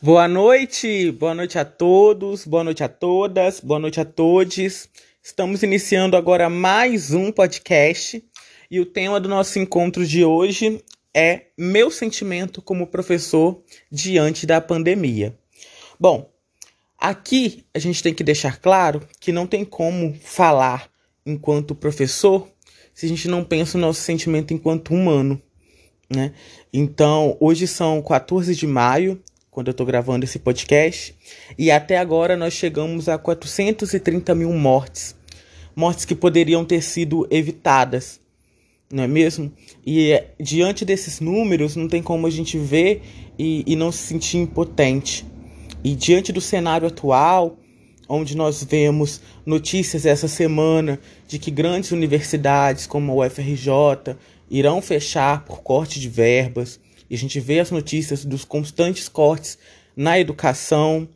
Boa noite, boa noite a todos, boa noite a todas, boa noite a todos. Estamos iniciando agora mais um podcast e o tema do nosso encontro de hoje é meu sentimento como professor diante da pandemia. Bom, aqui a gente tem que deixar claro que não tem como falar enquanto professor se a gente não pensa no nosso sentimento enquanto humano, né? Então, hoje são 14 de maio quando eu estou gravando esse podcast. E até agora nós chegamos a 430 mil mortes. Mortes que poderiam ter sido evitadas, não é mesmo? E é, diante desses números, não tem como a gente ver e, e não se sentir impotente. E diante do cenário atual, onde nós vemos notícias essa semana de que grandes universidades como a UFRJ irão fechar por corte de verbas, e a gente vê as notícias dos constantes cortes na educação.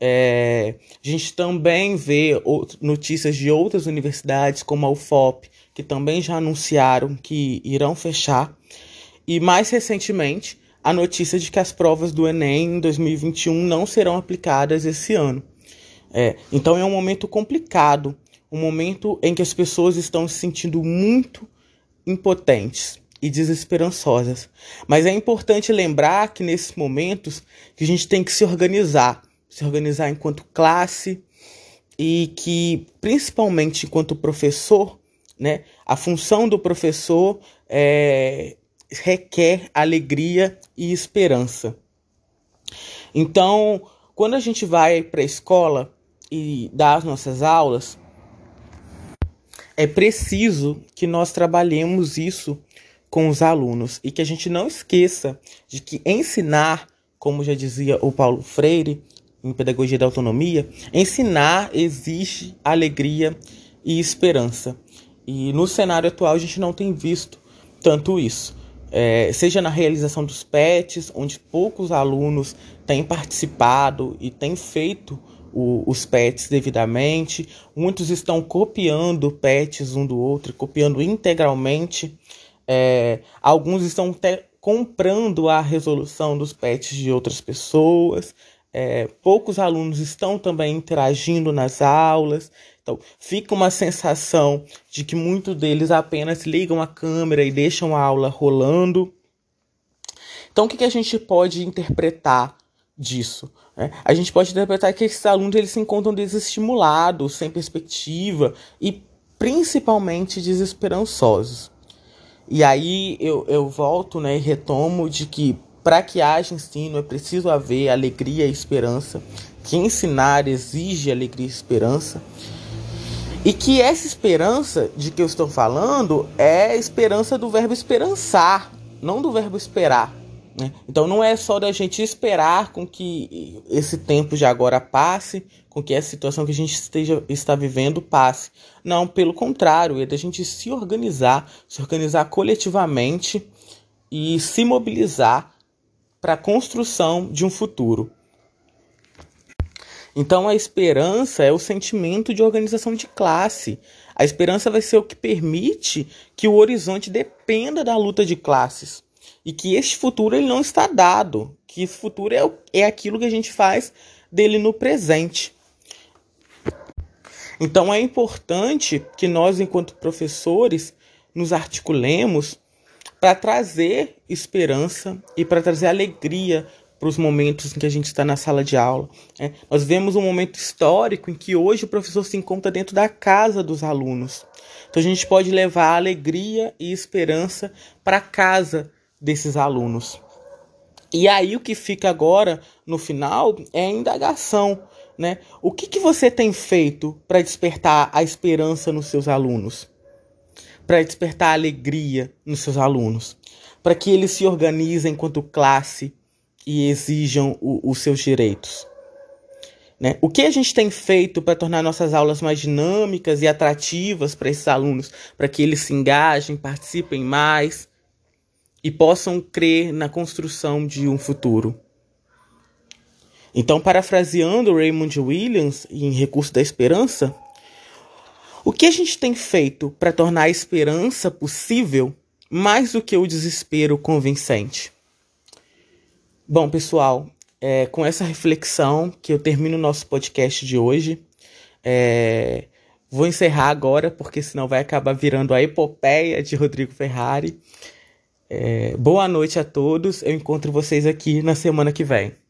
É, a gente também vê notícias de outras universidades, como a UFOP, que também já anunciaram que irão fechar. E mais recentemente, a notícia de que as provas do Enem em 2021 não serão aplicadas esse ano. É, então é um momento complicado, um momento em que as pessoas estão se sentindo muito impotentes e desesperançosas. Mas é importante lembrar que nesses momentos que a gente tem que se organizar, se organizar enquanto classe e que principalmente enquanto professor, né, a função do professor é, requer alegria e esperança. Então, quando a gente vai para a escola e dá as nossas aulas, é preciso que nós trabalhemos isso com os alunos e que a gente não esqueça de que ensinar, como já dizia o Paulo Freire em Pedagogia da Autonomia, ensinar exige alegria e esperança. E no cenário atual a gente não tem visto tanto isso. É, seja na realização dos PETs, onde poucos alunos têm participado e têm feito o, os PETs devidamente, muitos estão copiando PETs um do outro, copiando integralmente é, alguns estão até comprando a resolução dos pets de outras pessoas. É, poucos alunos estão também interagindo nas aulas. Então, fica uma sensação de que muitos deles apenas ligam a câmera e deixam a aula rolando. Então, o que, que a gente pode interpretar disso? É, a gente pode interpretar que esses alunos eles se encontram desestimulados, sem perspectiva e principalmente desesperançosos. E aí eu, eu volto né, e retomo de que para que haja ensino é preciso haver alegria e esperança, que ensinar exige alegria e esperança. E que essa esperança de que eu estou falando é a esperança do verbo esperançar, não do verbo esperar. Né? Então não é só da gente esperar com que esse tempo de agora passe, com que essa situação que a gente esteja, está vivendo passe. Não, pelo contrário, é da gente se organizar, se organizar coletivamente e se mobilizar para a construção de um futuro. Então a esperança é o sentimento de organização de classe. A esperança vai ser o que permite que o horizonte dependa da luta de classes e que este futuro ele não está dado, que esse futuro é, é aquilo que a gente faz dele no presente. Então é importante que nós, enquanto professores, nos articulemos para trazer esperança e para trazer alegria para os momentos em que a gente está na sala de aula. É, nós vemos um momento histórico em que hoje o professor se encontra dentro da casa dos alunos. Então a gente pode levar alegria e esperança para casa desses alunos. E aí o que fica agora no final é a indagação, né? O que, que você tem feito para despertar a esperança nos seus alunos? Para despertar a alegria nos seus alunos? Para que eles se organizem enquanto classe e exijam o, os seus direitos? Né? O que a gente tem feito para tornar nossas aulas mais dinâmicas e atrativas para esses alunos, para que eles se engajem, participem mais? E possam crer na construção de um futuro. Então, parafraseando Raymond Williams em Recurso da Esperança, o que a gente tem feito para tornar a esperança possível mais do que o desespero convincente? Bom, pessoal, É com essa reflexão que eu termino o nosso podcast de hoje. É, vou encerrar agora, porque senão vai acabar virando a epopeia de Rodrigo Ferrari. É, boa noite a todos. Eu encontro vocês aqui na semana que vem.